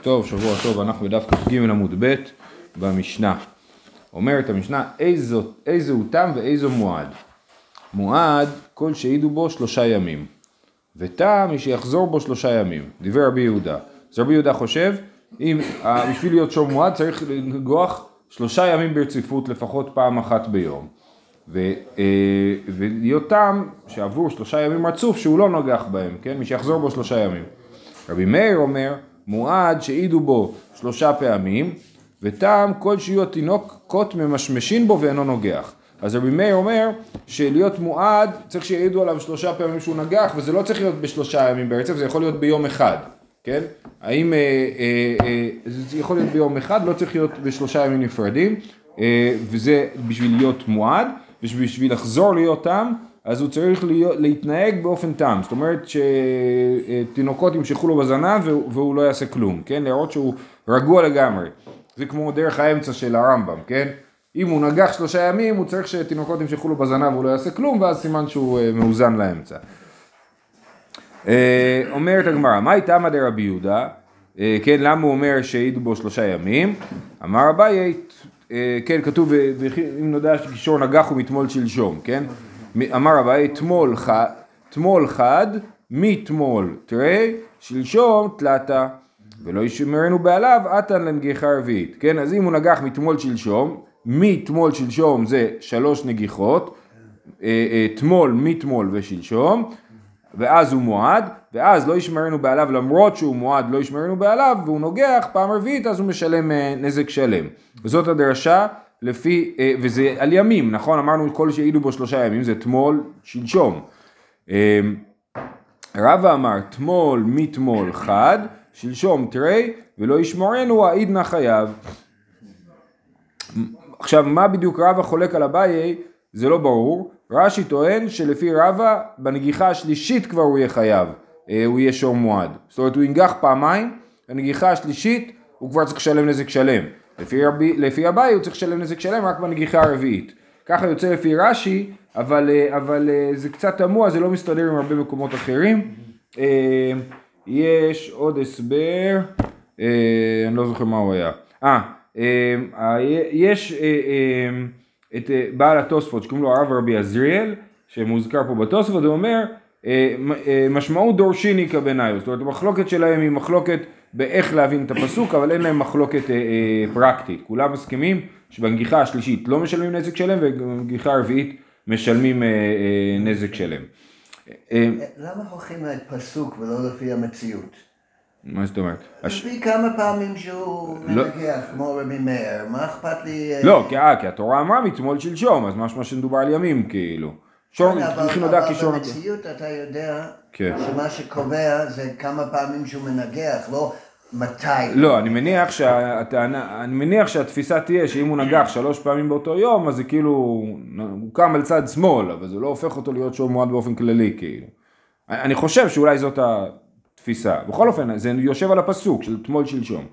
טוב, שבוע טוב, אנחנו בדף כ"ג עמוד ב' במשנה. אומרת המשנה, איזו, איזו הוא תם ואיזו מועד. מועד, כל שהעידו בו שלושה ימים. ותם, מי שיחזור בו שלושה ימים. דיבר רבי יהודה. אז רבי יהודה חושב, אם אה, בשביל להיות שור מועד צריך לנגוח שלושה ימים ברציפות לפחות פעם אחת ביום. ו, אה, ולהיות תם שעבור שלושה ימים רצוף שהוא לא נגח בהם, כן? מי שיחזור בו שלושה ימים. רבי מאיר אומר, מועד שהעידו בו שלושה פעמים, וטעם כל שיהיו התינוקות ממשמשין בו ואינו נוגח. אז רבי מאיר אומר שלהיות מועד צריך שיעידו עליו שלושה פעמים שהוא נגח, וזה לא צריך להיות בשלושה ימים ברצף, זה יכול להיות ביום אחד, כן? האם, אה, אה, אה, זה יכול להיות ביום אחד, לא צריך להיות בשלושה ימים נפרדים, אה, וזה בשביל להיות מועד, ובשביל לחזור להיות תם, אז הוא צריך להיות, להתנהג באופן תם, זאת אומרת שתינוקות ימשכו לו בזנב והוא לא יעשה כלום, כן? להראות שהוא רגוע לגמרי. זה כמו דרך האמצע של הרמב"ם, כן? אם הוא נגח שלושה ימים, הוא צריך שתינוקות ימשכו לו בזנב והוא לא יעשה כלום, ואז סימן שהוא אה, מאוזן לאמצע. אה, אומרת הגמרא, מה איתה מדי רבי יהודה? אה, כן, למה הוא אומר שהעידו בו שלושה ימים? אמר אביי, כן, כתוב, אם נודע שקישור נגח הוא מתמול שלשום, כן? אמר אביי, תמול חד, תמול חד, מתמול תרי, שלשום תלתה, ולא ישמרנו בעליו, עתן לנגיחה רביעית, כן? אז אם הוא נגח מתמול שלשום, מתמול שלשום זה שלוש נגיחות, אה, אה, תמול, מתמול ושלשום, ואז הוא מועד, ואז לא ישמרנו בעליו למרות שהוא מועד לא ישמרנו בעליו, והוא נוגח פעם רביעית אז הוא משלם אה, נזק שלם. וזאת הדרשה לפי, אה, וזה על ימים, נכון? אמרנו כל שהעידו בו שלושה ימים, זה תמול, שלשום. אה, רבא אמר, תמול מתמול חד, שלשום תרי, ולא ישמורנו העיד נא חייב. עכשיו, מה בדיוק רבא חולק על אביי, זה לא ברור. רש"י טוען שלפי רבא, בנגיחה השלישית כבר הוא יהיה חייב, אה, הוא יהיה שור מועד. זאת אומרת, הוא ינגח פעמיים, בנגיחה השלישית הוא כבר צריך לשלם נזק שלם. לפי, לפי אביי הוא צריך לשלם נזק שלם רק בנגיחה הרביעית. ככה יוצא לפי רש"י, אבל, אה, אבל אה, זה קצת תמוה, זה לא מסתדר עם הרבה מקומות אחרים. אה, יש עוד הסבר, אני לא זוכר מה הוא היה. אה, יש את בעל התוספות שקוראים לו הרב רבי עזריאל, שמוזכר פה בתוספות, הוא אומר משמעות דורשיניקה ביניו, זאת אומרת המחלוקת שלהם היא מחלוקת באיך להבין את הפסוק, אבל אין להם מחלוקת אה, אה, פרקטית. כולם מסכימים שבנגיחה השלישית לא משלמים נזק שלם, ובנגיחה הרביעית משלמים אה, אה, נזק שלם. אה, אה למה הולכים לפסוק ולא לפי המציאות? מה זאת אומרת? לפי כמה פעמים שהוא לא... מנגח, כמו רבי מאיר, מה אכפת לי... אה, לא, כי, אה, כי התורה אמרה מתמול שלשום, אז משמע שמדובר על ימים כאילו. שור, כן, אבל, אבל במציאות אתה יודע כן. שמה שקובע זה כמה פעמים שהוא מנגח, לא מתי. לא, אני מניח שהטענה, אני מניח שהתפיסה תהיה שאם הוא נגח שלוש פעמים באותו יום, אז זה כאילו, הוא קם על צד שמאל, אבל זה לא הופך אותו להיות שור מועד באופן כללי, כאילו. אני חושב שאולי זאת התפיסה. בכל אופן, זה יושב על הפסוק של תמול שלשום.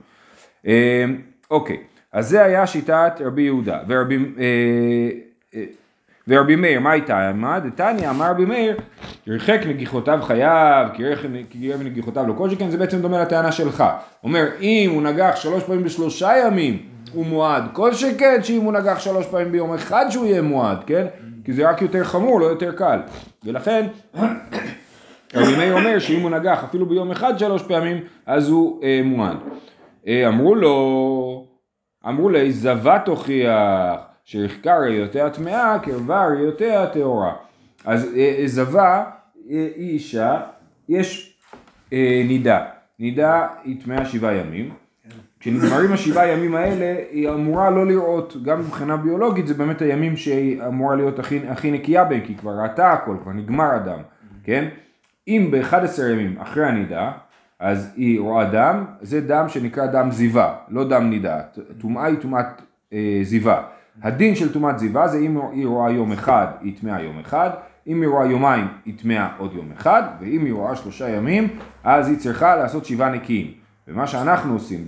אה, אוקיי, אז זה היה שיטת רבי יהודה. ורבי... אה, אה, ורבי מאיר, מה הייתה? מה דתניא אמר רבי מאיר, ירחק נגיחותיו חייב, כי ירחק נגיחותיו לא כל שכן, זה בעצם דומה לטענה שלך. אומר, אם הוא נגח שלוש פעמים בשלושה ימים, הוא מועד, כל שכן שאם הוא נגח שלוש פעמים ביום אחד שהוא יהיה מועד, כן? כי זה רק יותר חמור, לא יותר קל. ולכן, רבי מאיר אומר שאם הוא נגח אפילו ביום אחד שלוש פעמים, אז הוא אה, מועד. אה, אמרו לו, אמרו לי, זבת הוכיח. שרחקה ראיותיה טמאה, קרבה ראיותיה טהורה. אז אה, אה, זבה אה, היא אישה, יש נידה. נידה היא טמאה שבעה ימים. כשנגמרים השבעה ימים האלה, היא אמורה לא לראות, גם מבחינה ביולוגית, זה באמת הימים שהיא אמורה להיות הכי, הכי נקייה בהם, כי היא כבר ראתה הכל, כבר נגמר הדם, כן? אם ב-11 ימים אחרי הנידה, אז היא רואה דם, זה דם שנקרא דם זיווה, לא דם נידה. טומאה היא טומאת אה, זיווה. הדין של טומאת זיווה זה אם היא רואה יום אחד, היא טמאה יום אחד, אם היא רואה יומיים, היא טמאה עוד יום אחד, ואם היא רואה שלושה ימים, אז היא צריכה לעשות שבעה נקיים. ומה שאנחנו עושים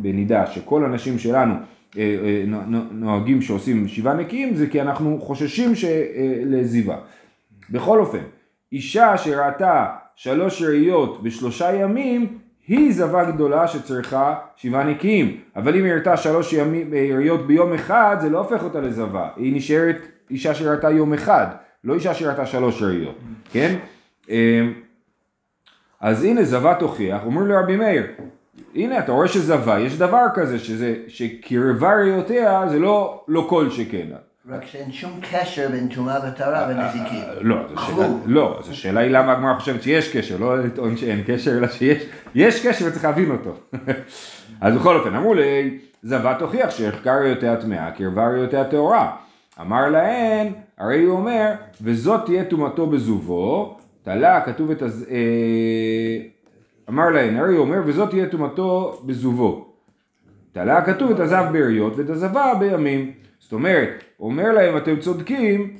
בנידה, שכל הנשים שלנו אה, אה, נוהגים שעושים שבעה נקיים, זה כי אנחנו חוששים אה, לזיווה. בכל אופן, אישה שראתה שלוש ראיות בשלושה ימים, היא זבה גדולה שצריכה שבעה נקיים, אבל אם היא הראתה שלוש יריות ביום אחד, זה לא הופך אותה לזבה, היא נשארת אישה שראתה יום אחד, לא אישה שראתה שלוש יריות, כן? אמ, אז הנה זבה תוכיח, אומר לרבי מאיר, הנה אתה רואה שזבה, יש דבר כזה, שזה, שקרבה ראיותיה זה לא, לא כל שכן. רק שאין שום קשר בין טומאה וטהרה ונזיקים. לא, לא, אז השאלה היא למה הגמרא חושבת שיש קשר, לא לטעון שאין קשר, אלא שיש יש קשר וצריך להבין אותו. אז בכל אופן, אמרו לי, זבת תוכיח שערכה ראיותיה טמאה, קרבה ראיותיה טהורה. אמר להן, הרי הוא אומר, וזאת תהיה טומאתו בזובו, תלה, כתוב את הז... אה, אמר להן, הרי הוא אומר, וזאת תהיה טומאתו בזובו. תלה, כתוב את הזב באריות ואת הזבה בימים. זאת אומרת, אומר להם אתם צודקים,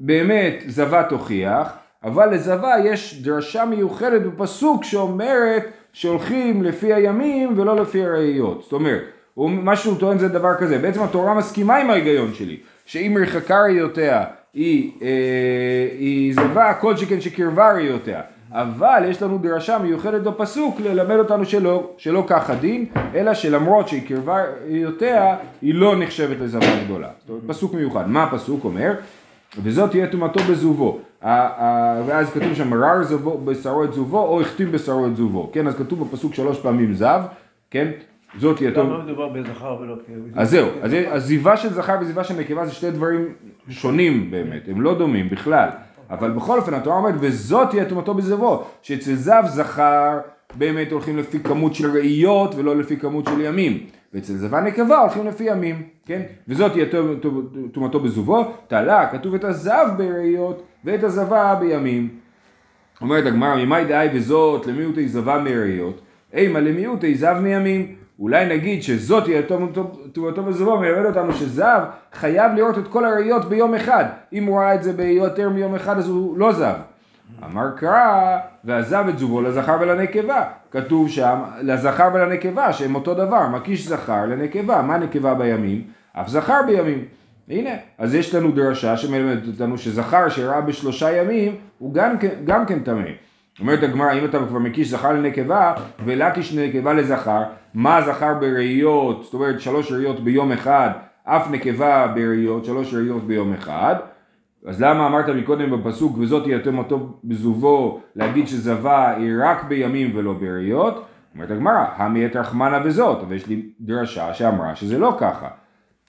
באמת זבה תוכיח, אבל לזבה יש דרשה מיוחדת בפסוק שאומרת שהולכים לפי הימים ולא לפי הראיות. זאת אומרת, מה שהוא טוען זה דבר כזה, בעצם התורה מסכימה עם ההיגיון שלי, שאם רחקה ראיותיה היא, אה, היא זבה, כל שכן שקרבה ראיותיה. אבל יש לנו דרשה מיוחדת בפסוק ללמד אותנו שלא, שלא כך הדין, אלא שלמרות שהיא קרבה ראיותיה, היא לא נחשבת לזבה גדולה. זאת אומרת, פסוק מיוחד. מה הפסוק אומר? וזאת תהיה טומאתו בזובו. ואז כתוב שם מרר זובו, בשרו את זובו, או החתים בשרו את זובו. כן, אז כתוב בפסוק שלוש פעמים זב, כן? זאת תהיה טומאתו. למה מדובר בזכר ולא כאב? אז זהו, אז עזיבה של זכר ועזיבה של נקבה זה שתי דברים שונים באמת, הם לא דומים בכלל. אבל בכל אופן התורה אומרת וזאת תהיה טומאתו בזבו, שאצל זב זכר באמת הולכים לפי כמות של ראיות ולא לפי כמות של ימים. ואצל זבה נקבה הולכים לפי ימים, כן? וזאת תהיה טומאתו בזובו, תעלה, כתוב את הזב בראיות ואת הזבה בימים. אומרת הגמרא, ממאי דאי וזאת למיעוטי זבה מראיות, אימה למיעוטי זב מימים. אולי נגיד שזאת תהיה טומאתו בזבו, מלמד אותנו שזב חייב לראות את כל הראיות ביום אחד. אם הוא ראה את זה ביותר מיום אחד אז הוא לא זב. אמר קרא, ועזב את זובו לזכר ולנקבה. כתוב שם, לזכר ולנקבה, שהם אותו דבר, מקיש זכר לנקבה. מה נקבה בימים? אף זכר בימים. הנה, אז יש לנו דרשה שמלמדת אותנו שזכר שראה בשלושה ימים, הוא גם, כן, גם כן טמא. אומרת הגמרא, אם אתה כבר מקיש זכר לנקבה, ולקיש נקבה לזכר, מה זכר בראיות, זאת אומרת שלוש ראיות ביום אחד, אף נקבה בראיות, שלוש ראיות ביום אחד, אז למה אמרת מקודם בפסוק וזאת תמותו בזובו להגיד שזבה היא רק בימים ולא בראיות? אומרת הגמרא, המי את רחמנה בזאת, ויש לי דרשה שאמרה שזה לא ככה.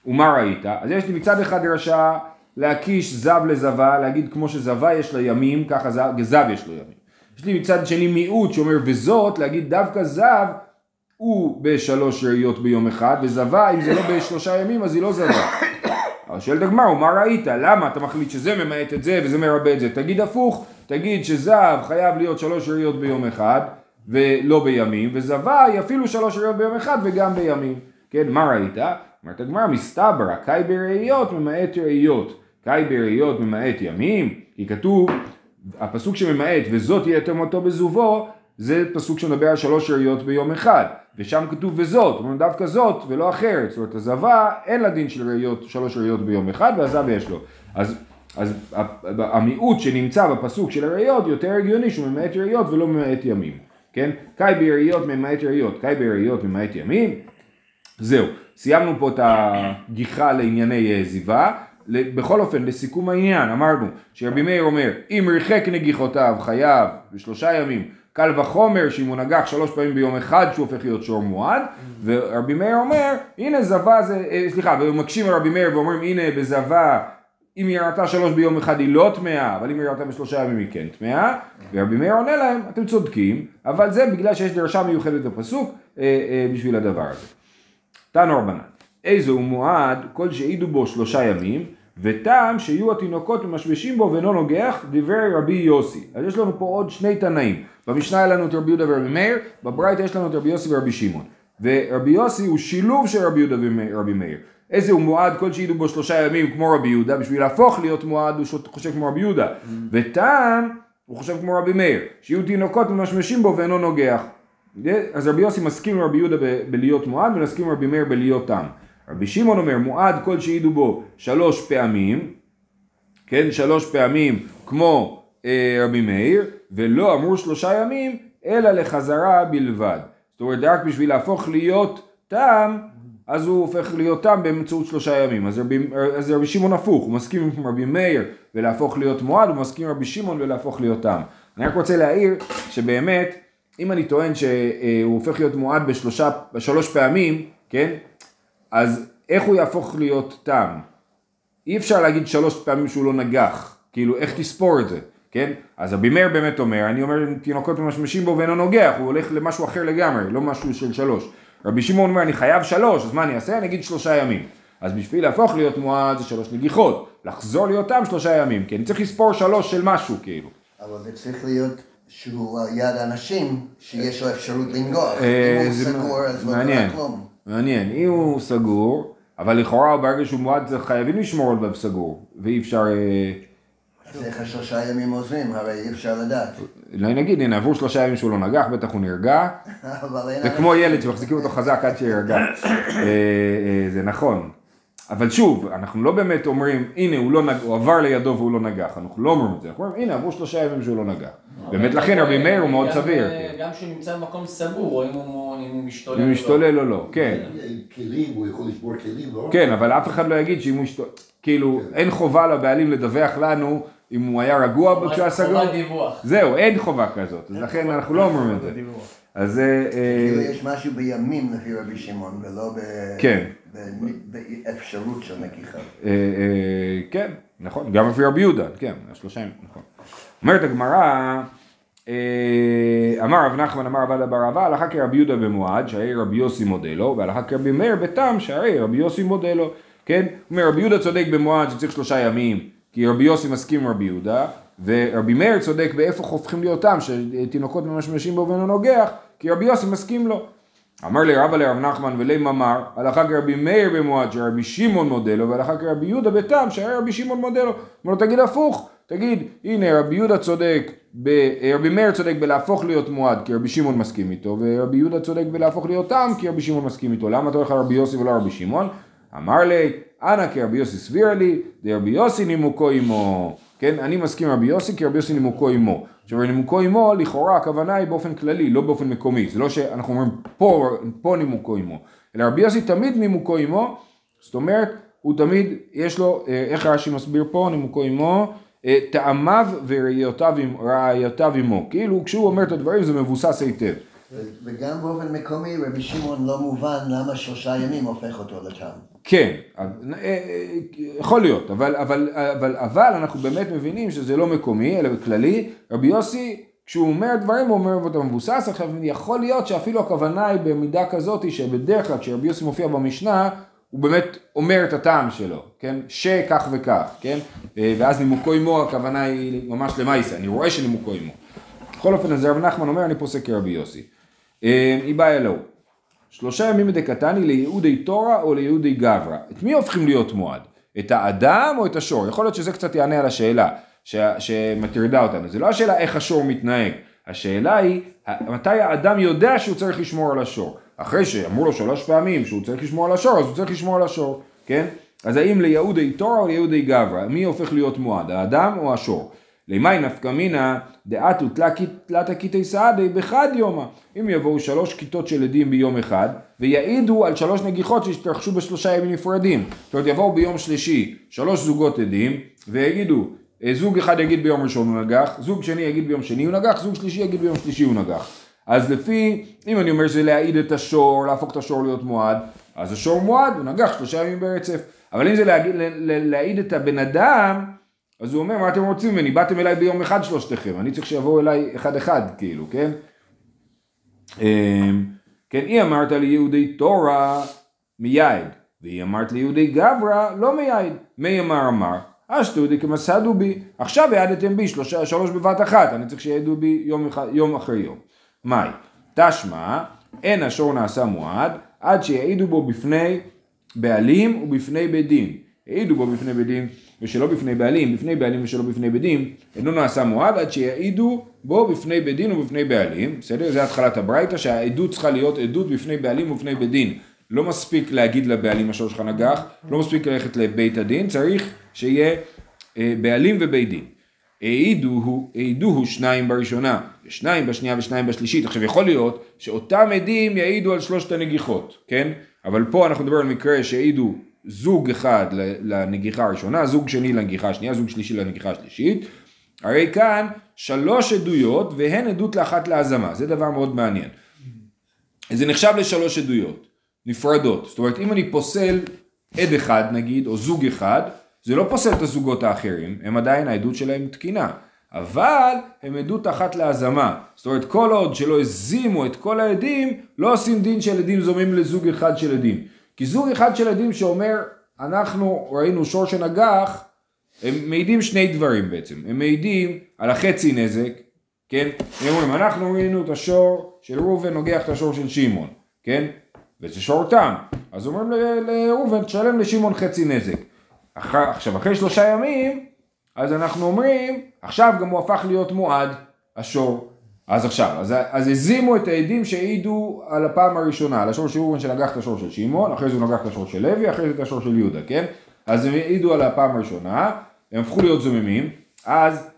ומה ראית? אז יש לי מצד אחד דרשה להקיש זב לזבה, להגיד כמו שזבה יש לה ימים, ככה זב, זב יש לו ימים. יש לי מצד שני מיעוט שאומר וזאת, להגיד דווקא זב הוא בשלוש ראיות ביום אחד, וזבה אם זה לא בשלושה ימים אז היא לא זבה. אבל שואלת הגמרא, מה ראית? למה אתה מחליט שזה ממעט את זה וזה מרבה את זה? תגיד הפוך, תגיד שזב חייב להיות שלוש ראיות ביום אחד ולא בימים, וזבה היא אפילו שלוש ראיות ביום אחד וגם בימים. כן, מה ראית? אומרת הגמרא, מסתברא, קאי בראיות ממעט ראיות. קאי בראיות ממעט ימים, כי כתוב, הפסוק שממעט וזאת יהיה תמותו בזובו, זה פסוק שמדבר על שלוש ראיות ביום אחד. ושם כתוב וזאת, אומרים דווקא זאת ולא אחרת, זאת אומרת הזבה אין לה דין של ראיות, שלוש ראיות ביום אחד והזב יש לו. אז, אז המיעוט שנמצא בפסוק של הראיות יותר הגיוני שהוא ממעט ראיות ולא ממעט ימים, כן? קאי בראיות ממעט ראיות, קאי בראיות ממעט ימים, זהו, סיימנו פה את הגיחה לענייני אה, זיווה, בכל אופן לסיכום העניין אמרנו שרבי מאיר אומר אם ריחק נגיחותיו חייב בשלושה ימים קל וחומר שאם הוא נגח שלוש פעמים ביום אחד שהוא הופך להיות שור מועד ורבי מאיר אומר הנה זבה זה, אה, סליחה ומקשים על רבי מאיר ואומרים הנה בזבה אם היא ראתה שלוש ביום אחד היא לא טמאה אבל אם היא ראתה בשלושה ימים היא כן טמאה ורבי מאיר עונה להם אתם צודקים אבל זה בגלל שיש דרשה מיוחדת בפסוק אה, אה, בשביל הדבר הזה. תנו רבנן איזה הוא מועד כל שהעידו בו שלושה ימים וטעם שיהיו התינוקות ממשמשים בו ואינו נוגח דברי רבי יוסי. אז יש לנו פה עוד שני תנאים. במשנה היה לנו את רבי יהודה ורבי מאיר, בברייתא יש לנו את רבי יוסי ורבי שמעון. ורבי יוסי הוא שילוב של רבי יהודה ורבי מאיר. איזה הוא מועד כל שהעידו בו שלושה ימים כמו רבי יהודה, בשביל להפוך להיות מועד הוא חושב כמו רבי יהודה. וטעם הוא חושב כמו רבי מאיר, שיהיו תינוקות ממשמשים בו ואינו נוגח. אז רבי יוסי מסכים עם רבי יהודה בלהיות מועד ומסכים עם רבי מאיר בלהיות טעם. רבי שמעון אומר מועד כל שהעידו בו שלוש פעמים, כן שלוש פעמים כמו אה, רבי מאיר, ולא אמרו שלושה ימים אלא לחזרה בלבד. זאת אומרת, רק בשביל להפוך להיות תם, אז הוא הופך להיות תם באמצעות שלושה ימים. אז רבי, אז רבי שמעון הפוך, הוא מסכים עם רבי מאיר ולהפוך להיות מועד, הוא מסכים עם רבי שמעון ולהפוך להיות תם. אני רק רוצה להעיר שבאמת, אם אני טוען שהוא הופך להיות מועד בשלושה, בשלוש פעמים, כן? אז איך הוא יהפוך להיות תם? אי אפשר להגיד שלוש פעמים שהוא לא נגח, כאילו איך תספור את זה, כן? אז רבי מאיר באמת אומר, אני אומר תינוקות ממשמשים בו ואינו נוגח, הוא הולך למשהו אחר לגמרי, לא משהו של שלוש. רבי שמעון אומר אני חייב שלוש, אז מה אני אעשה? אני אגיד שלושה ימים. אז בשביל להפוך להיות מועד זה שלוש נגיחות, לחזור להיות תם שלושה ימים, כי אני צריך לספור שלוש של משהו כאילו. אבל זה צריך להיות שהוא על יד אנשים שיש לו אפשרות לנגוח, אה, אם הוא סגור אז לא קרה כלום. מעניין, אם הוא סגור, אבל לכאורה ברגע שהוא מועד חייבים לשמור על בב סגור, ואי אפשר... אה, אז איך השלושה ימים עוזרים? הרי אי אפשר לדעת. לא נגיד, הנה עברו שלושה ימים שהוא לא נגח, בטח הוא נרגע. זה כמו ילד שמחזיקים אותו חזק עד שירגע. אה, זה נכון. אבל שוב, אנחנו לא באמת אומרים, הנה הוא, לא נג... הוא עבר לידו והוא לא נגח, אנחנו לא אומרים את זה, אנחנו אומרים, הנה עברו שלושה ימים שהוא לא נגח. באמת לכן רבי מאיר הוא מאוד סביר. כן. גם כשהוא נמצא במקום סגור, או אם הוא משתולל אם הוא משתולל או לא, כן. כלים, הוא יכול לשבור כלים, לא? כן, אבל אף אחד לא יגיד שאם הוא משתולל, כאילו, כן. אין חובה לבעלים לדווח לנו אם הוא היה רגוע כשהוא היה סגור. זהו, אין חובה כזאת, אז לכן אנחנו לא אומרים את זה. אז זה... כאילו יש משהו בימים לפי רבי שמעון ולא כן. באפשרות של נגיחה. אה, אה, כן, נכון, גם לפי רבי יהודה, כן, השלושה ימים, נכון. אומרת הגמרא, אמר רב נחמן אמר רבא בר אבא הלכה כרבי יהודה במועד שהרי רבי יוסי מודה לו והלכה כרבי מאיר בתם שהרי רבי יוסי מודה לו כן? הוא אומר רבי יהודה צודק במועד שצריך שלושה ימים כי רבי יוסי מסכים עם רבי יהודה ורבי מאיר צודק באיפה הופכים להיות תם שתינוקות ממשמשים בו ואינו נוגח כי רבי יוסי מסכים לו אמר לי רבא לרב נחמן ולי ממר הלכה כרבי מאיר במועד שרבי שמעון מודה לו והלכה כרבי יהודה בתם שהיה רבי שמעון מודה לו אמר לו תגיד הפוך תגיד הנה רבי יהודה צודק ב, רבי מאיר צודק בלהפוך להיות מועד כי רבי שמעון מסכים איתו ורבי יהודה צודק בלהפוך להיות תם כי רבי שמעון מסכים איתו. למה אתה הולך לרבי יוסי ולא רבי שמעון? אמר לי אנא כי רבי יוסי סביר לי דרבי יוסי נימוקו עמו כן? אני מסכים עם רבי יוסי כי רבי יוסי נימוקו עמו. עכשיו נימוקו עמו לכאורה הכוונה היא באופן כללי לא באופן מקומי. זה לא שאנחנו אומרים פה, פה נימוקו עמו. אלא רבי יוסי תמיד נימוקו עמו זאת אומרת הוא תמיד יש לו אה, איך רש"י מסביר פה נימוקו עמו? אה, טעמיו וראיותיו עמו. כאילו כשהוא אומר את הדברים זה מבוסס היטב וגם באופן מקומי רבי שמעון לא מובן למה שלושה ימים הופך אותו לתם. כן, אה, אה, יכול להיות, אבל, אבל, אבל, אבל אנחנו באמת מבינים שזה לא מקומי, אלא כללי. רבי יוסי, כשהוא אומר דברים, הוא אומר אותו מבוסס. עכשיו, יכול להיות שאפילו הכוונה היא במידה כזאת, שבדרך כלל כשרבי יוסי מופיע במשנה, הוא באמת אומר את הטעם שלו, כן? שכך וכך, כן? אה, ואז נימוקו עמו, הכוונה היא ממש למעשה, אני רואה שנימוקו עמו. בכל אופן, אז רב נחמן אומר, אני פוסק כרבי יוסי. היא באה אלוהו. שלושה ימים מדקתני ליהודי תורה או ליהודי גברא. את מי הופכים להיות מועד? את האדם או את השור? יכול להיות שזה קצת יענה על השאלה ש... שמטרידה אותנו. זה לא השאלה איך השור מתנהג, השאלה היא מתי האדם יודע שהוא צריך לשמור על השור. אחרי שאמרו לו שלוש פעמים שהוא צריך לשמור על השור, אז הוא צריך לשמור על השור, כן? אז האם ליהודי תורה או ליהודי גברא? מי הופך להיות מועד, האדם או השור? לימי נפקא מינא דעתו תלתא כיתי סעדי בחד יומא. אם יבואו שלוש כיתות של עדים ביום אחד ויעידו על שלוש נגיחות שהתרחשו בשלושה ימים נפרדים. זאת אומרת יבואו ביום שלישי שלוש זוגות עדים ויגידו אה, זוג אחד יגיד ביום ראשון הוא נגח, זוג שני יגיד ביום שני הוא נגח, זוג שלישי יגיד ביום שלישי הוא נגח. אז לפי, אם אני אומר שזה להעיד את השור, להפוך את השור להיות מועד, אז השור מועד, הוא נגח שלושה ימים ברצף. אבל אם זה להעיד את הבן אדם, אז הוא אומר, מה אתם רוצים ממני? באתם אליי ביום אחד שלושתכם, אני צריך שיבואו אליי אחד אחד, כאילו, כן? אמ, כן, היא אמרת ליהודי תורה מייד, והיא אמרת ליהודי גברא לא מייד. מי אמר אמר, אשתו דקמסדו בי, עכשיו העדתם בי שלושה, שלוש בבת אחת, אני צריך שיעדו בי יום, יום אחרי יום. מאי? תשמע, אין השור נעשה מועד, עד שיעידו בו בפני בעלים ובפני בית דין. העידו בו בפני בית דין ושלא בפני בעלים, בפני בעלים ושלא בפני בית דין, אינו נעשה מועד עד שיעידו בו בפני בית דין ובפני בעלים, בסדר? זה התחלת הברייתא שהעדות צריכה להיות עדות בפני בעלים ובפני בית דין. לא מספיק להגיד לבעלים השור שלך נגח, לא מספיק ללכת לבית הדין, צריך שיהיה אה, בעלים ובית דין. העידוהו, העידוהו שניים בראשונה ושניים בשנייה ושניים בשלישית. עכשיו יכול להיות שאותם עדים יעידו על שלושת הנגיחות, כן? אבל פה אנחנו נדבר על מקרה שהעידו זוג אחד לנגיחה הראשונה, זוג שני לנגיחה השנייה, זוג שלישי לנגיחה השלישית. הרי כאן שלוש עדויות והן עדות לאחת להזמה, זה דבר מאוד מעניין. זה נחשב לשלוש עדויות נפרדות, זאת אומרת אם אני פוסל עד אחד נגיד, או זוג אחד, זה לא פוסל את הזוגות האחרים, הם עדיין העדות שלהם תקינה. אבל הם עדות אחת להזמה. זאת אומרת, כל עוד שלא הזימו את כל העדים, לא עושים דין של עדים זומים לזוג אחד של עדים. כי זוג אחד של עדים שאומר, אנחנו ראינו שור שנגח, הם מעידים שני דברים בעצם. הם מעידים על החצי נזק, כן? הם אומרים, אנחנו ראינו את השור של ראובן נוגח את השור של שמעון, כן? וזה שור תם. אז אומרים לראובן, תשלם לשמעון חצי נזק. אחר, עכשיו, אחרי שלושה ימים, אז אנחנו אומרים, עכשיו גם הוא הפך להיות מועד, השור. אז עכשיו, אז, אז הזימו את העדים שהעידו על הפעם הראשונה, על השור של ראובן שנגח את השור של שמעון, אחרי זה הוא נגח את השור של לוי, אחרי זה את השור של יהודה, כן? אז הם העידו על הפעם הראשונה, הם הפכו להיות זוממים, אז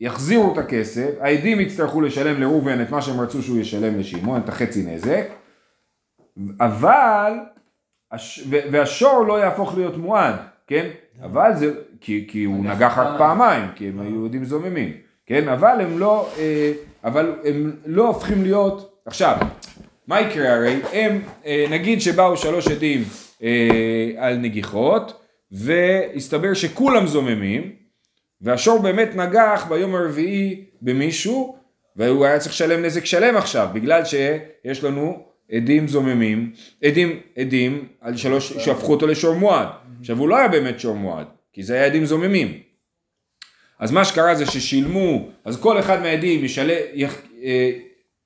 יחזירו את הכסף, העדים יצטרכו לשלם לראובן את מה שהם רצו שהוא ישלם לשמעון, את החצי נזק, אבל, והשור לא יהפוך להיות מועד, כן? אבל זה, כי, כי הוא נגח רק פעמיים, כי הם היו יהודים זוממים, כן? אבל הם לא, אה, אבל הם לא הופכים להיות, עכשיו, מה יקרה הרי? הם, אה, נגיד שבאו שלוש עדים אה, על נגיחות, והסתבר שכולם זוממים, והשור באמת נגח ביום הרביעי במישהו, והוא היה צריך לשלם נזק שלם עכשיו, בגלל שיש לנו עדים זוממים, עדים, עדים על שלוש, שהפכו אותו לשור מועד. עכשיו הוא לא היה באמת שור מועד, כי זה היה עדים זוממים. אז מה שקרה זה ששילמו, אז כל אחד מהעדים ישל... אה,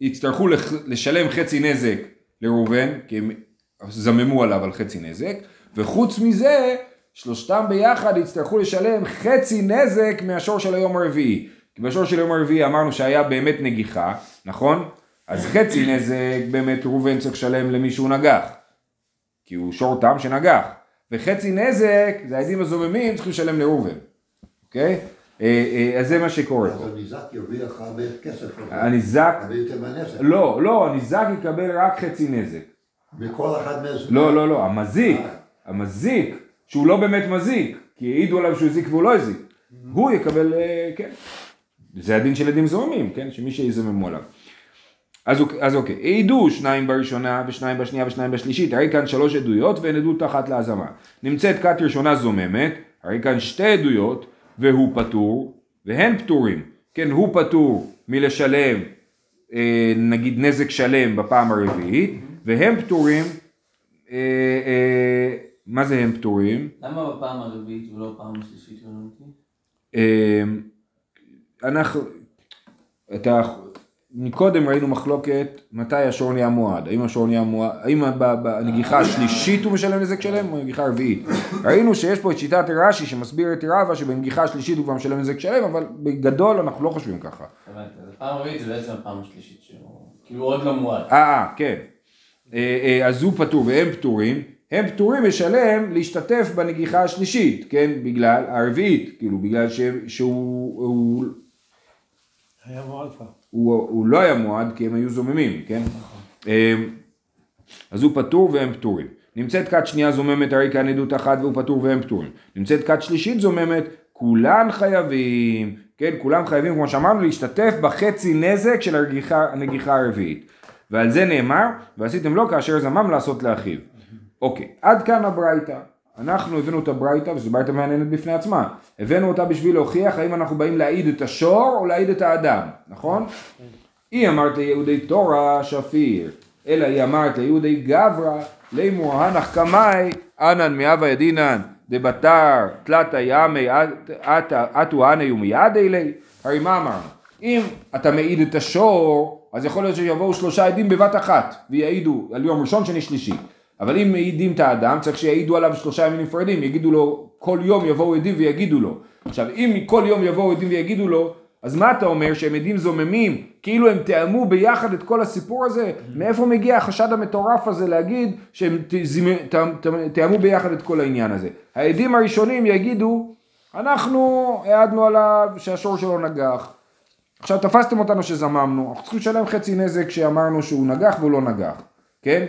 יצטרכו לשלם חצי נזק לראובן, כי הם זממו עליו על חצי נזק, וחוץ מזה, שלושתם ביחד יצטרכו לשלם חצי נזק מהשור של היום הרביעי. כי בשור של היום הרביעי אמרנו שהיה באמת נגיחה, נכון? אז חצי נזק באמת ראובן צריך לשלם למי שהוא נגח, כי הוא שור תם שנגח, וחצי נזק, זה העדים הזוממים, צריכים לשלם לראובן, אוקיי? אה, אז זה מה שקורה פה. אז הניזק ירוויח הרבה כסף. הניזק... הרבה יותר מהנזק. לא, לא, הניזק יקבל רק חצי נזק. מכל אחד מזה. לא, לא, לא, המזיק, המזיק, שהוא לא באמת מזיק, כי העידו עליו שהוא הזיק והוא לא הזיק, הוא יקבל, אה, כן. זה הדין של עדים זוממים, כן? שמי שיזממו עליו. אז, אז אוקיי, העידו שניים בראשונה ושניים בשנייה ושניים בשלישית, הרי כאן שלוש עדויות ואין עדות אחת להזמה. נמצאת כת ראשונה זוממת, הרי כאן שתי עדויות והוא פטור, והן פטורים. כן, הוא פטור מלשלם אה, נגיד נזק שלם בפעם הרביעית, והם פטורים, אה, אה, מה זה הם פטורים? למה בפעם הרביעית ולא בפעם השלישית? אה, אנחנו, אתה מקודם ראינו מחלוקת מתי השור נהיה מועד, האם השור נהיה מועד, האם בנגיחה השלישית הוא משלם נזק שלם או בנגיחה הרביעית. ראינו שיש פה את שיטת רש"י שמסביר את רבא שבנגיחה השלישית הוא כבר משלם נזק שלם, אבל בגדול אנחנו לא חושבים ככה. הבנתי, אז הפעם הרביעית זה בעצם הפעם השלישית שהוא, כאילו עוד לא מועד. אה, אה, כן. אה, אה, אז הוא פטור והם פטורים, הם פטורים לשלם להשתתף בנגיחה השלישית, כן, בגלל הרביעית, כאילו בגלל שהוא... היה מועד כבר. הוא, לא היה מועד כי הם היו זוממים, כן? אמ, אז הוא פטור והם פטורים. נמצאת כת שנייה זוממת הרי כאן עדות אחת והוא פטור והם פטורים. נמצאת כת שלישית זוממת, כולן חייבים, כן, כולם חייבים כמו שאמרנו להשתתף בחצי נזק של הנגיחה, הנגיחה הרביעית. ועל זה נאמר, ועשיתם לו כאשר זמם לעשות לאחיו. אוקיי, עד כאן הברייתא. אנחנו הבאנו את הברייתא, וזו ברייתא מעניינת בפני עצמה. הבאנו אותה בשביל להוכיח האם אנחנו באים להעיד את השור או להעיד את האדם, נכון? היא אמרת ליהודי תורה שפיר, אלא היא אמרת ליהודי גברא, לימור הנח קמאי, אנן מאבה ידינן, דבתר תלתא ימי אטו אנה ומיד אלי, הרי מה אמרנו? אם אתה מעיד את השור, אז יכול להיות שיבואו שלושה עדים בבת אחת, ויעידו על יום ראשון, שני, שלישי. אבל אם מעידים את האדם, צריך שיעידו עליו שלושה ימים נפרדים, יגידו לו, כל יום יבואו עדים ויגידו לו. עכשיו, אם כל יום יבואו עדים ויגידו לו, אז מה אתה אומר, שהם עדים זוממים, כאילו הם תאמו ביחד את כל הסיפור הזה? מאיפה מגיע החשד המטורף הזה להגיד שהם תאמו ביחד את כל העניין הזה? העדים הראשונים יגידו, אנחנו העדנו עליו שהשור שלו נגח. עכשיו תפסתם אותנו שזממנו, אנחנו צריכים לשלם חצי נזק שאמרנו שהוא נגח והוא לא נגח, כן?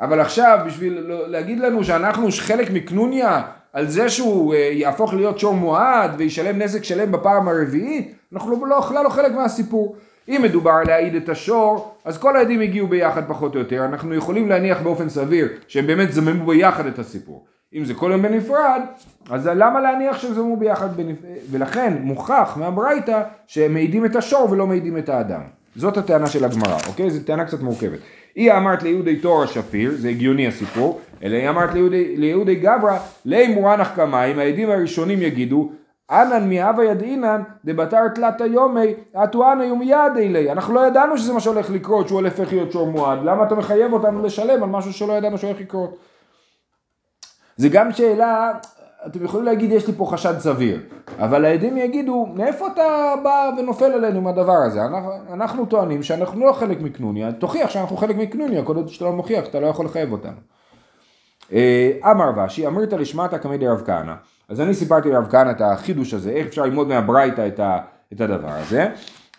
אבל עכשיו בשביל לא- להגיד לנו שאנחנו חלק מקנוניה על זה שהוא אה, יהפוך להיות שור מועד וישלם נזק שלם בפעם הרביעית, אנחנו לא, בכלל לא חלק מהסיפור. אם מדובר על להעיד את השור, אז כל העדים הגיעו ביחד פחות או יותר, אנחנו יכולים להניח באופן סביר שהם באמת זממו ביחד את הסיפור. אם זה כל יום בנפרד, אז למה להניח שהם זממו ביחד בנפרד? ולכן מוכח מהברייתא שהם מעידים את השור ולא מעידים את האדם. זאת הטענה של הגמרא, אוקיי? זו טענה קצת מורכבת. היא אמרת ליהודי תור השפיר, זה הגיוני הסיפור, אלא היא אמרת ליהודי, ליהודי גברא, לי מורנח קמיים, העדים הראשונים יגידו, אנן מהווה ידעינן דבתר תלת היומי אטואנה יומיד אלי. אנחנו לא ידענו שזה מה שהולך לקרות, שהוא הולך להיות שור מועד. למה אתה מחייב אותנו לשלם על משהו שלא ידענו שהולך לקרות? זה גם שאלה, אתם יכולים להגיד יש לי פה חשד סביר, אבל העדים יגידו, מאיפה אתה בא ונופל עלינו עם הדבר הזה? אנחנו, אנחנו טוענים שאנחנו לא חלק מקנוניה, תוכיח שאנחנו חלק מקנוניה, כל עוד שאתה לא מוכיח, אתה לא יכול לחייב אותנו. אה, אמר ושי, אמרת לשמטה קמי דרב כהנא. אז אני סיפרתי לרב כהנא את החידוש הזה, איך אפשר ללמוד מהברייתא את, את הדבר הזה,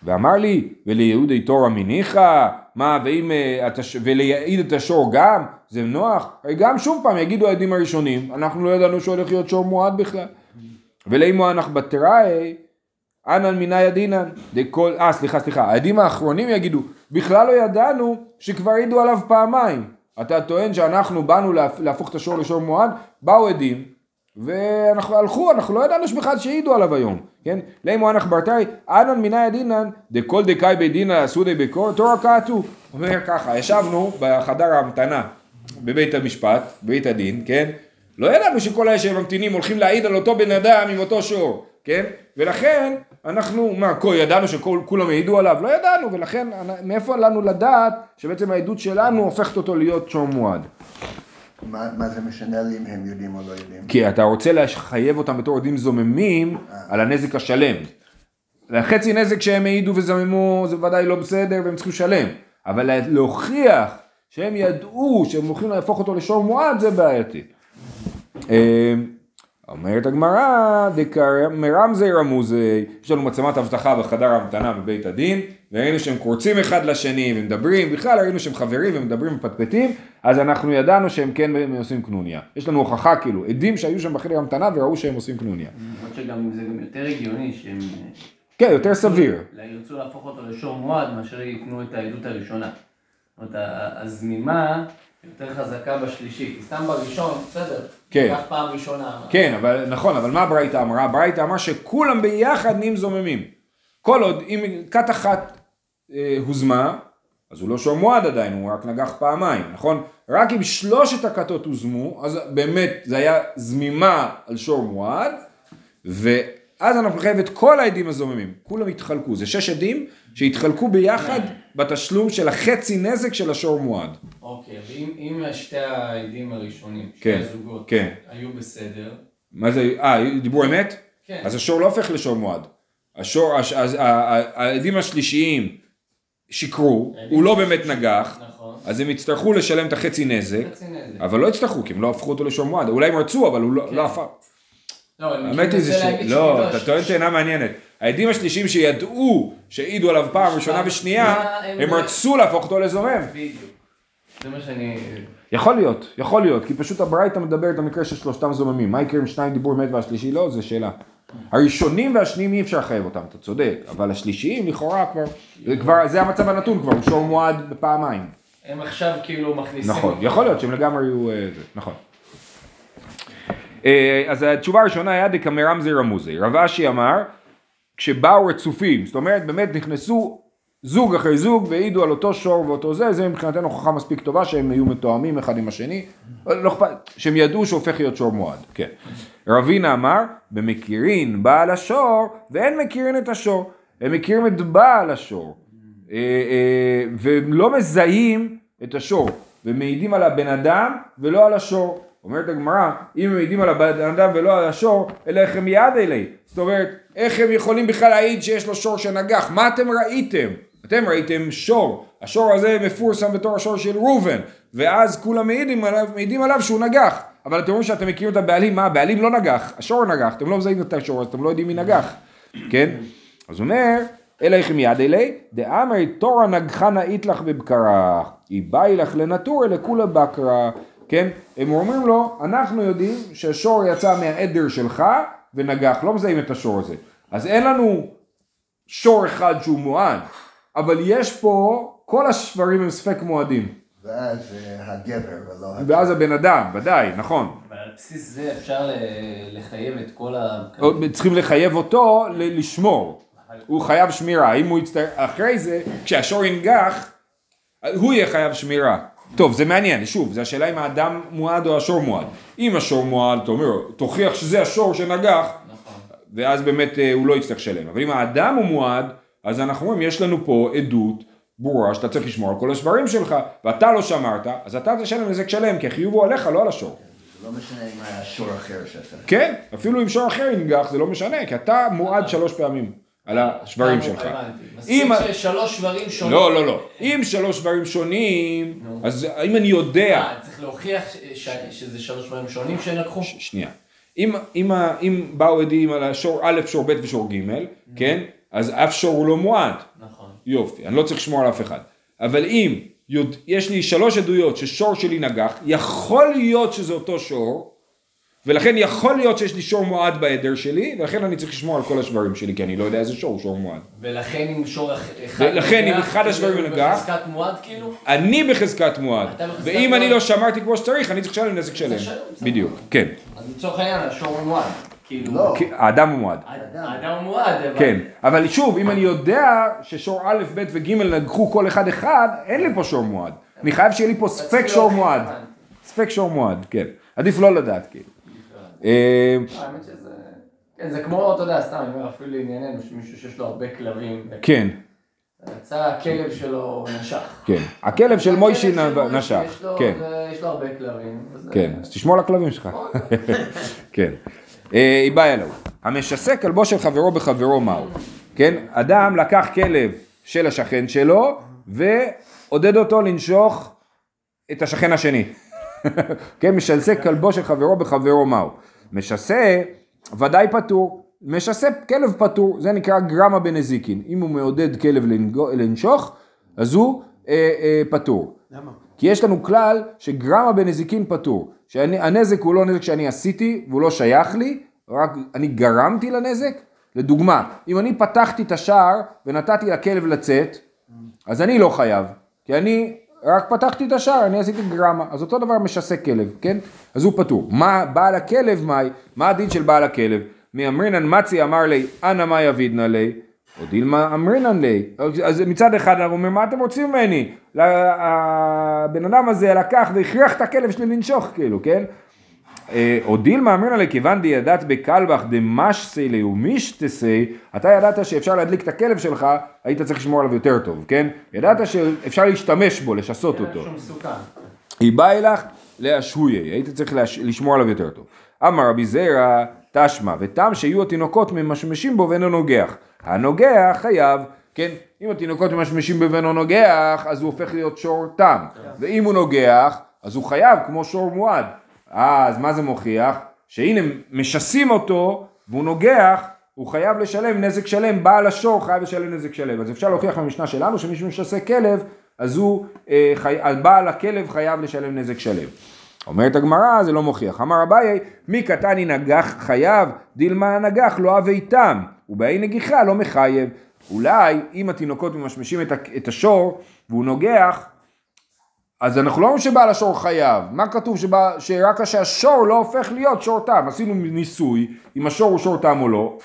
ואמר לי, וליהודי תורה מניחא, מה, ואם, אה. ולהעיד את השור גם, זה נוח, גם שוב פעם יגידו העדים הראשונים, אנחנו לא ידענו שהולך להיות שור מועד בכלל. ולימו אנח בתראי, אנן מינא ידינן, דכל, אה סליחה סליחה, העדים האחרונים יגידו, בכלל לא ידענו שכבר העידו עליו פעמיים. אתה טוען שאנחנו באנו להפוך את השור לשור מועד, באו עדים, ואנחנו הלכו, אנחנו לא ידענו שבכלל שהעידו עליו היום, כן? לימו אנח ברתאי, אנן מינא ידינן, דכל דקאי בדינא סודי בקור, תורה קעתו. אומר ככה, ישבנו בחדר ההמתנה בבית המשפט, בבית הדין, כן? לא ידענו שכל אלה שממתינים הולכים להעיד על אותו בן אדם עם אותו שור, כן? ולכן אנחנו, מה, כל, ידענו שכולם העידו עליו? לא ידענו, ולכן מאיפה לנו לדעת שבעצם העדות שלנו הופכת אותו להיות שור מועד? מה, מה זה משנה לי אם הם יודעים או לא יודעים? כי אתה רוצה לחייב אותם בתור עדים זוממים על הנזק השלם. החצי נזק שהם העידו וזממו זה ודאי לא בסדר והם צריכים לשלם. אבל להוכיח שהם ידעו שהם הולכים להפוך אותו לשור מועד זה בעייתי. אומרת הגמרא, מרמזי רמוזי, יש לנו מצלמת אבטחה בחדר ההמתנה בבית הדין, וראינו שהם קורצים אחד לשני ומדברים, בכלל ראינו שהם חברים ומדברים ומפטפטים, אז אנחנו ידענו שהם כן עושים קנוניה. יש לנו הוכחה כאילו, עדים שהיו שם בחדר ההמתנה וראו שהם עושים קנוניה. למרות שגם זה גם יותר הגיוני שהם... כן, יותר סביר. ירצו להפוך אותו לשור מועד מאשר ייתנו את העדות הראשונה. זאת אומרת, הזמימה... יותר חזקה בשלישי, כי סתם בראשון, בסדר. כן. כך פעם ראשונה. כן, אבל נכון, אבל מה ברייתא אמרה? ברייתא אמרה שכולם ביחד נהיים זוממים. כל עוד, אם כת אחת אה, הוזמה, אז הוא לא שור מועד עדיין, הוא רק נגח פעמיים, נכון? רק אם שלושת הכתות הוזמו, אז באמת זה היה זמימה על שור מועד, ואז אנחנו נחייב את כל העדים הזוממים, כולם התחלקו, זה שש עדים שהתחלקו ביחד בתשלום של החצי נזק של השור מועד. אוקיי, ואם שתי העדים הראשונים, שתי כן, הזוגות, כן. היו בסדר, מה זה, אה, דיברו אמת? כן. אז השור לא הופך לשור מועד. השור, הש- אז העדים השלישיים שיקרו, הוא לא באמת נגח, נכון, אז הם יצטרכו לשלם את החצי נזק, חצי נזק. אבל לא יצטרכו, כי הם לא הפכו אותו לשור מועד. אולי הם רצו, אבל הוא לא- כן. לא הפך. לא, אני האמת היא זה ש... מנסה להגיד לא, שכאילו אתה הש- טוען טענה מעניינת. העדים השלישיים שידעו שהעידו עליו פעם ראשונה ושנייה, הם- רצו להפוך אותו לזומם. בדיוק. זה מה שאני... יכול להיות, יכול להיות, כי פשוט הברייתא מדברת על מקרה של שלושתם זוממים. מה יקרה אם שניים דיברו אמת והשלישי לא? זו שאלה. הראשונים והשניים אי אפשר לחייב אותם, אתה צודק, אבל השלישיים לכאורה כבר, זה כבר, זה המצב הנתון כבר, הוא שור מועד בפעמיים. הם עכשיו כאילו מכניסים... נכון. יכול להיות שהם לגמרי יהיו, אה, נכון. אה, אז התשובה הראשונה היה דקמרמזי רמוזי. רב אשי אמר, כשבאו רצופים, זאת אומרת באמת נכנסו זוג אחרי זוג והעידו על אותו שור ואותו זה, זה מבחינתנו הוכחה מספיק טובה שהם היו מתואמים אחד עם השני, לא אכפת, שהם ידעו שהופך להיות שור מועד, כן. רבינה אמר, במכירין בעל השור ואין מכירין את השור, הם מכירים את בעל השור, אה, אה, והם לא מזהים את השור, ומעידים על הבן אדם ולא על השור. אומרת הגמרא, אם הם מעידים על הבן אדם ולא על השור, אלא איך הם יד אלי. זאת אומרת, איך הם יכולים בכלל להעיד שיש לו שור שנגח? מה אתם ראיתם? אתם ראיתם שור, השור הזה מפורסם בתור השור של ראובן, ואז כולם מעידים עליו, מעידים עליו שהוא נגח. אבל אתם רואים שאתם מכירים את הבעלים, מה הבעלים לא נגח, השור נגח, אתם לא מזהים את השור, אז אתם לא יודעים מי נגח, כן? אז הוא אומר, אלא איך מיד אלי, דאמרי תורא נגחנה איתלך בבקרה, היא באי לך לנטורי לכולה בקרה, כן? הם אומרים לו, אנחנו יודעים שהשור יצא מהעדר שלך ונגח, לא מזהים את השור הזה. אז אין לנו שור אחד שהוא מועד, אבל יש פה, כל השברים הם ספק מועדים. ואז הגבר ולא הגבר. ואז הבן אדם, ודאי, נכון. ועל בסיס זה אפשר לחייב את כל ה... צריכים לחייב אותו ל- לשמור. הוא חייב שמירה, אם הוא יצטרך, אחרי זה, כשהשור ינגח, הוא יהיה חייב שמירה. טוב, זה מעניין, שוב, זה השאלה אם האדם מועד או השור מועד. אם השור מועד, אתה אומר, תוכיח שזה השור שנגח, נכון. ואז באמת אה, הוא לא יצטרך לשלם. אבל אם האדם הוא מועד, אז אנחנו אומרים, יש לנו פה עדות ברורה שאתה צריך לשמור על כל השברים שלך, ואתה לא שמרת, אז אתה תשלם נזק שלם, כי החיוב הוא עליך, לא על השור. זה לא משנה אם היה שור אחר שעשה. כן, אפילו אם שור אחר ינגח, זה לא משנה, כי אתה מועד שלוש פעמים על השברים שלך. מספיק ששלוש שברים שונים. לא, לא, לא. אם שלוש שברים שונים, אז אם אני יודע... אה, צריך להוכיח שזה שלוש שברים שונים שלקחו? ש- שנייה. אם, באו עדים על השור א', שור ב' ושור ג', כן? אז אף שור הוא לא מועד. נכון. יופי, אני לא צריך לשמור על אף אחד. אבל אם יש לי שלוש עדויות ששור שלי נגח, יכול להיות שזה אותו שור, ולכן יכול להיות שיש לי שור מועד בעדר שלי, ולכן אני צריך לשמור על כל השברים שלי, כי אני לא יודע איזה שור הוא שור מועד. ולכן אם שור אח- אחד... ולכן אם אחד השברים הוא נגח- בחזקת מועד כאילו? אני בחזקת מועד, אתה בחזקת ואם מועד. אני לא שמרתי כמו שצריך, אני צריך לשלם נזק שלם. בדיוק, כן. אז לצורך העניין השור הוא מועד. כאילו... לא. האדם הוא מועד. האדם הוא מועד, אבל... כן, אבל שוב, אם אני יודע ששור א', ב' וג' נגחו כל אחד אחד, אין לי פה שור מועד. אני חייב שיהיה לי פה ספק שור מועד. ספק שור מועד, כן. עדיף לא לדעת, כאילו. אה, האמת שזה... כן, זה כמו, אתה יודע, סתם, אני אומר, אפילו לענייננו, מישהו שיש לו הרבה כלבים. כן, יצא הכלב שלו נשך. כן. הכלב של מוישי נשך. כן, יש לו הרבה כלבים. כן. אז תשמור על הכלבים שלך. כן. אה, היא באה אלוהו. המשסה כלבו של חברו בחברו מהו. כן? אדם לקח כלב של השכן שלו ועודד אותו לנשוך את השכן השני. כן, משסה כלבו של חברו בחברו מהו. משסה ודאי פטור. משסה כלב פטור, זה נקרא גרמה בנזיקין. אם הוא מעודד כלב לנשוך, אז הוא אה, אה, פטור. למה? כי יש לנו כלל שגרמה בנזיקין פטור. שהנזק הוא לא נזק שאני עשיתי והוא לא שייך לי, רק אני גרמתי לנזק. לדוגמה, אם אני פתחתי את השער ונתתי לכלב לצאת, אז אני לא חייב. כי אני רק פתחתי את השער, אני עשיתי גרמה. אז אותו דבר משסה כלב, כן? אז הוא פטור. מה בעל הכלב מאי? מה הדין של בעל הכלב? מאמרינן מצי אמר לי, אנא מה יבידנא לי? או דילמה אמרינן לי. אז מצד אחד אנחנו אומרים, מה אתם רוצים ממני? הבן אדם הזה לקח והכריח את הכלב שלי לנשוך, כאילו, כן? אה, או דילמה אמרינא לי, כיוון דידעת בקלבך דמשסי לי ומישתסי, אתה ידעת שאפשר להדליק את הכלב שלך, היית צריך לשמור עליו יותר טוב, כן? ידעת שאפשר להשתמש בו, לשסות אותו. היא באה אלך להשהויי, היית צריך לש... לשמור עליו יותר טוב. אמר רבי זרע, תשמע, ותם שיהיו התינוקות ממשמשים בו ואינו נוגח. הנוגח חייב, כן, אם התינוקות ממשמשים בו ואינו נוגח, אז הוא הופך להיות שור תם. ואם הוא נוגח, אז הוא חייב כמו שור מועד. אז מה זה מוכיח? שהנה משסים אותו והוא נוגח, הוא חייב לשלם נזק שלם, בעל השור חייב לשלם נזק שלם. אז אפשר להוכיח במשנה שלנו שמי שמשסה כלב, אז הוא, אה, חי... בעל הכלב חייב לשלם נזק שלם. אומרת הגמרא, זה לא מוכיח. אמר אביי, מי קטני נגח חייב, דילמה נגח לא אבי תם, ובאי נגיחה לא מחייב. אולי אם התינוקות ממשמשים את השור והוא נוגח, אז אנחנו לא אומרים שבעל השור חייב. מה כתוב שבא, שרק כשהשור לא הופך להיות שור תם. עשינו ניסוי אם השור הוא שור תם או לא.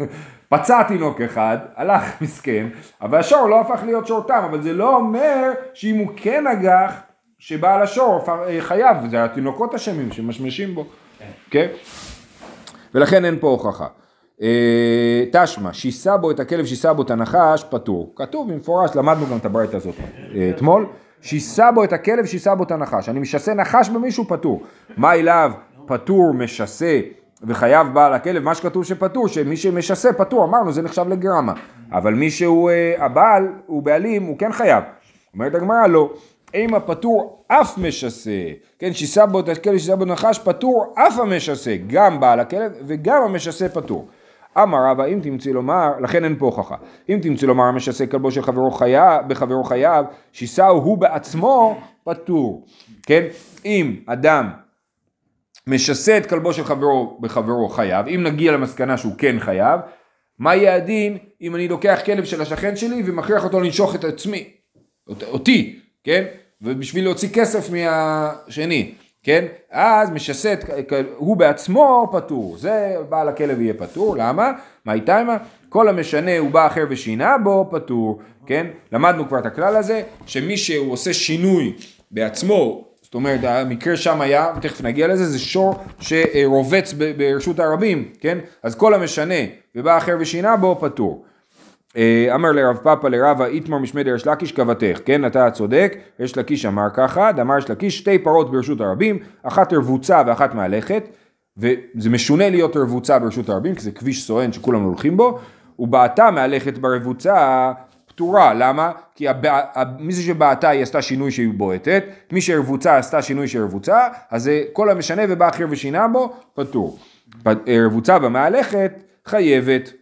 פצע תינוק אחד, הלך מסכן, אבל השור לא הפך להיות שור תם, אבל זה לא אומר שאם הוא כן נגח, שבעל השור אה, חייב, זה התינוקות אשמים שמשמשים בו, כן? ולכן אין פה הוכחה. אה, תשמע, שיסה בו את הכלב, שיסה בו את הנחש, פטור. כתוב במפורש, למדנו גם את הברייתא הזאת אה, אתמול. שיסה בו את הכלב, שיסה בו את הנחש. אני משסה נחש במישהו, פטור. מה אליו פטור, משסה וחייב בעל הכלב, מה שכתוב שפטור, שמי שמשסה פטור, אמרנו זה נחשב לגרמה. אבל מי שהוא אה, הבעל, הוא בעלים, הוא כן חייב. אומרת הגמרא, לא. אם הפטור אף משסה, כן, שיסה בו את הכלב, שיסה בו נחש, פטור אף המשסה, גם בעל הכלב וגם המשסה פטור. אמר רבא אם תמצאי לומר, לכן אין פה הוכחה, אם תמצאי לומר המשסה כלבו של חברו חייב, בחברו חייב, שיסהו הוא בעצמו פטור, כן? אם אדם משסה את כלבו של חברו בחברו חייב, אם נגיע למסקנה שהוא כן חייב, מה יהיה הדין אם אני לוקח כלב של השכן שלי ומכריח אותו לנשוך את עצמי, אות- אותי, כן? ובשביל להוציא כסף מהשני, כן? אז משסה את, הוא בעצמו פטור, זה בעל הכלב יהיה פטור, למה? מה איתמה? כל המשנה הוא בא אחר ושינה בו פטור, כן? למדנו כבר את הכלל הזה, שמי שהוא עושה שינוי בעצמו, זאת אומרת המקרה שם היה, תכף נגיע לזה, זה שור שרובץ ברשות הרבים, כן? אז כל המשנה ובא אחר ושינה בו פטור. אה, אמר לרב פאפא לרבא איתמר משמי דרש לקיש כבתך, כן אתה צודק, יש לקיש אמר ככה, דאמר יש לקיש שתי פרות ברשות הרבים, אחת רבוצה ואחת מהלכת, וזה משונה להיות רבוצה ברשות הרבים, כי זה כביש סואן שכולם הולכים בו, ובעתה מהלכת ברבוצה פטורה, למה? כי הבע... מי זה שבעתה היא עשתה שינוי שהיא בועטת, מי שרבוצה עשתה שינוי של רבוצה, אז זה כל המשנה ובא אחר ושינה בו, פטור. אה, רבוצה במהלכת חייבת.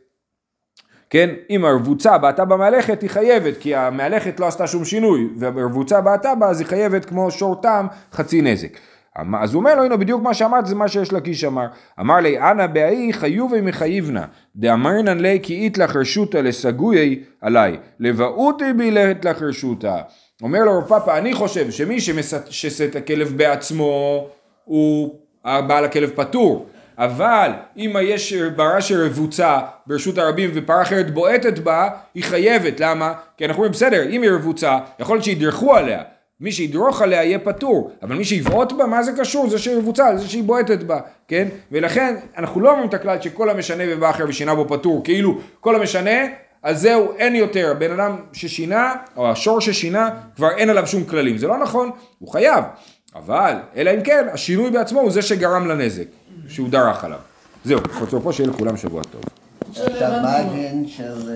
כן, אם הרבוצה בעטה במהלכת היא חייבת, כי המהלכת לא עשתה שום שינוי, והרבוצה בעטה בה אז היא חייבת כמו שור תם חצי נזק. אמ- אז הוא אומר לו, הנה בדיוק מה שאמרת זה מה שיש לקיש אמר. אמר לי, אנא באי חיובי מחייבנה, דאמרנן לי כי אית לך רשותא לסגויי עליי, לבעותי בי לית לך רשותא. אומר לו רב פאפא, אני חושב שמי שמשסה את הכלב בעצמו, הוא בעל הכלב פטור. אבל אם יש פרה שרבוצה ברשות הרבים ופרה אחרת בועטת בה, היא חייבת, למה? כי אנחנו אומרים בסדר, אם היא רבוצה, יכול להיות שידרכו עליה, מי שידרוך עליה יהיה פטור, אבל מי שיבעוט בה, מה זה קשור? זה שהיא רבוצה, זה שהיא בועטת בה, כן? ולכן אנחנו לא אומרים את הכלל שכל המשנה ובא אחר ושינה בו פטור, כאילו כל המשנה, אז זהו, אין יותר, בן אדם ששינה, או השור ששינה, כבר אין עליו שום כללים, זה לא נכון, הוא חייב, אבל, אלא אם כן, השינוי בעצמו הוא זה שגרם לנזק, שהוא דרך עליו. זהו, חוצר פה שיהיה לכולם שבוע טוב. מה הדין של